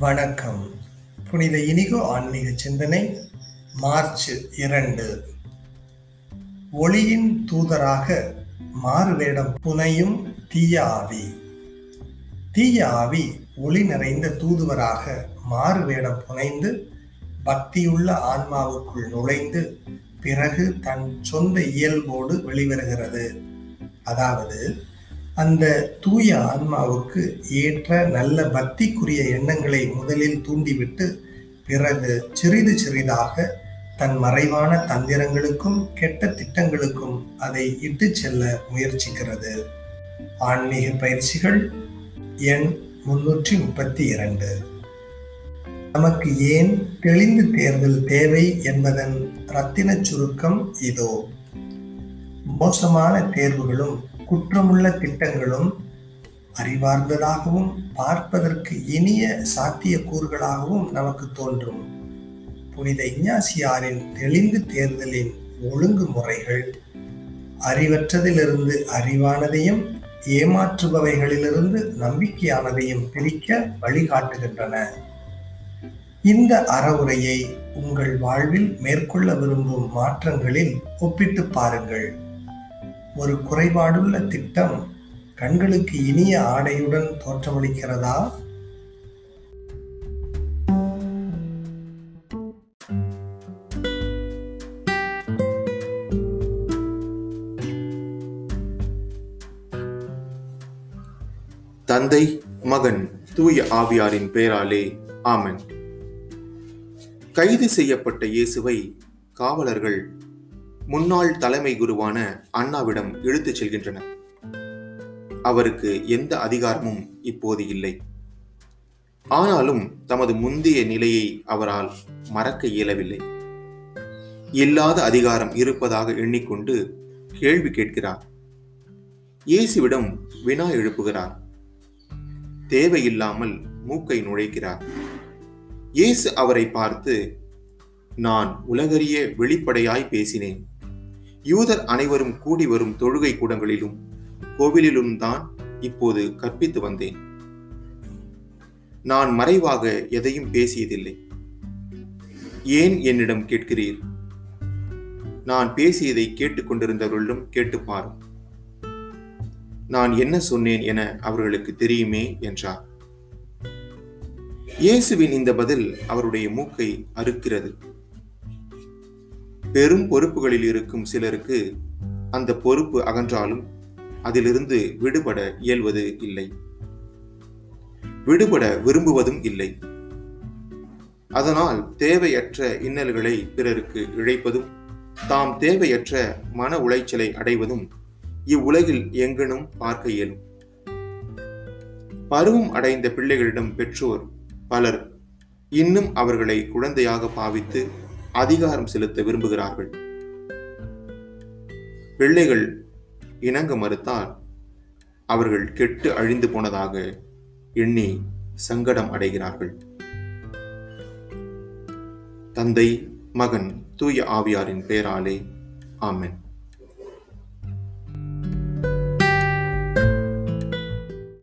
வணக்கம். புனித இனிகோ ஆன்மீக சிந்தனை மார்ச் இரண்டு. ஒளியின் தூதராக மாறுவேடம் புனையும் தீய ஆவி. தீய ஆவி ஒளி நிறைந்த தூதுவராக மாறுவேடம் புனைந்து பக்தியுள்ள ஆன்மாவுக்குள் நுழைந்து பிறகு தன் சொந்த இயல்போடு வெளிவருகிறது. அதாவது அந்த தூய ஆன்மாவுக்கு ஏற்ற நல்ல பக்திக்குரிய எண்ணங்களை முதலில் தூண்டிவிட்டு பிறகு சிறிது சிறிதாக தன் மறைவான தந்திரங்களுக்கும் கெட்ட திட்டங்களுக்கும் அதை இட்டு செல்ல முயற்சிக்கிறது. ஆன்மீக பயிற்சிகள் எண் முன்னூற்றி முப்பத்தி இரண்டு. நமக்கு ஏன் தெளிந்து தேர்தல் தேவை என்பதன் இரத்தின சுருக்கம் இதோ. மோசமான தேர்வுகளும் குற்றமுள்ள திட்டங்களும் அறிவார்ந்ததாகவும் பார்ப்பதற்கு இனிய சாத்தியக்கூறுகளாகவும் நமக்கு தோன்றும். புனித இஞ்ஞாசியாரின் தெளிந்து தேர்தலின் ஒழுங்கு முறைகள் அறிவற்றதிலிருந்து அறிவானதையும் ஏமாற்றுபவைகளிலிருந்து நம்பிக்கையானதையும் பிரிக்க வழிகாட்டுகின்றன. இந்த அறவுரையை உங்கள் வாழ்வில் மேற்கொள்ள விரும்பும் மாற்றங்களில் ஒப்பிட்டு பாருங்கள். ஒரு குறைபாடுள்ள திட்டம் கண்களுக்கு இனிய ஆடையுடன் தோற்றமளிக்கிறதா? தந்தை மகன் தூய ஆவியாரின் பெயராலே ஆமன். கைது செய்யப்பட்ட இயேசுவை காவலர்கள் முன்னாள் தலைமை குருவான அண்ணாவிடம் இழுத்துச் செல்கின்றனர் அவருக்கு எந்த அதிகாரமும் இப்போது இல்லை. ஆனாலும் தமது முந்தைய நிலையை அவரால் மறக்க இயலவில்லை. இல்லாத அதிகாரம் இருப்பதாக எண்ணிக்கொண்டு கேள்வி கேட்கிறார். இயேசுவிடம் வினா எழுப்புகிறார். தேவையில்லாமல் மூக்கை நுழைக்கிறார். இயேசு அவரை பார்த்து நான் உலகறிய வெளிப்படையாய் பேசினேன். யூதர் அனைவரும் கூடி வரும் தொழுகை கூடங்களிலும் கோவிலிலும் தான் இப்போது கற்பித்து வந்தேன். நான் மறைவாக எதையும் பேசியதில்லை. ஏன் என்னிடம் கேட்கிறீர்? நான் பேசியதை கேட்டுக்கொண்டிருந்தவர்களிடம் கேட்டு நான் என்ன சொன்னேன் என அவர்களுக்கு தெரியுமே என்றார். இயேசுவின் இந்த பதில் அவருடைய மூக்கை அறுக்கிறது. பெரும் பொறுப்புகளில் இருக்கும் சிலருக்கு அந்த பொறுப்பு அகன்றாலும் அதிலிருந்து விடுபட இயல்வது இல்லை. விடுபட விரும்புவதும் இல்லை. அதனால் தேவையற்ற இன்னல்களை பிறருக்கு இழைப்பதும் தாம் தேவையற்ற மன உளைச்சலை அடைவதும் இவ்வுலகில் எங்கனும் பார்க்க இயலும். பருவம் அடைந்த பிள்ளைகளிடம் பெற்றோர் பலர் இன்னும் அவர்களை குழந்தையாக பாவித்து அதிகாரம் செலுத்த விரும்புகிறார்கள். பிள்ளைகள் இணங்க மறுத்தால் அவர்கள் கெட்டு அழிந்து போனதாக எண்ணி சங்கடம் அடைகிறார்கள். தந்தை மகன் தூய ஆவியாரின் பெயராலே ஆமென்.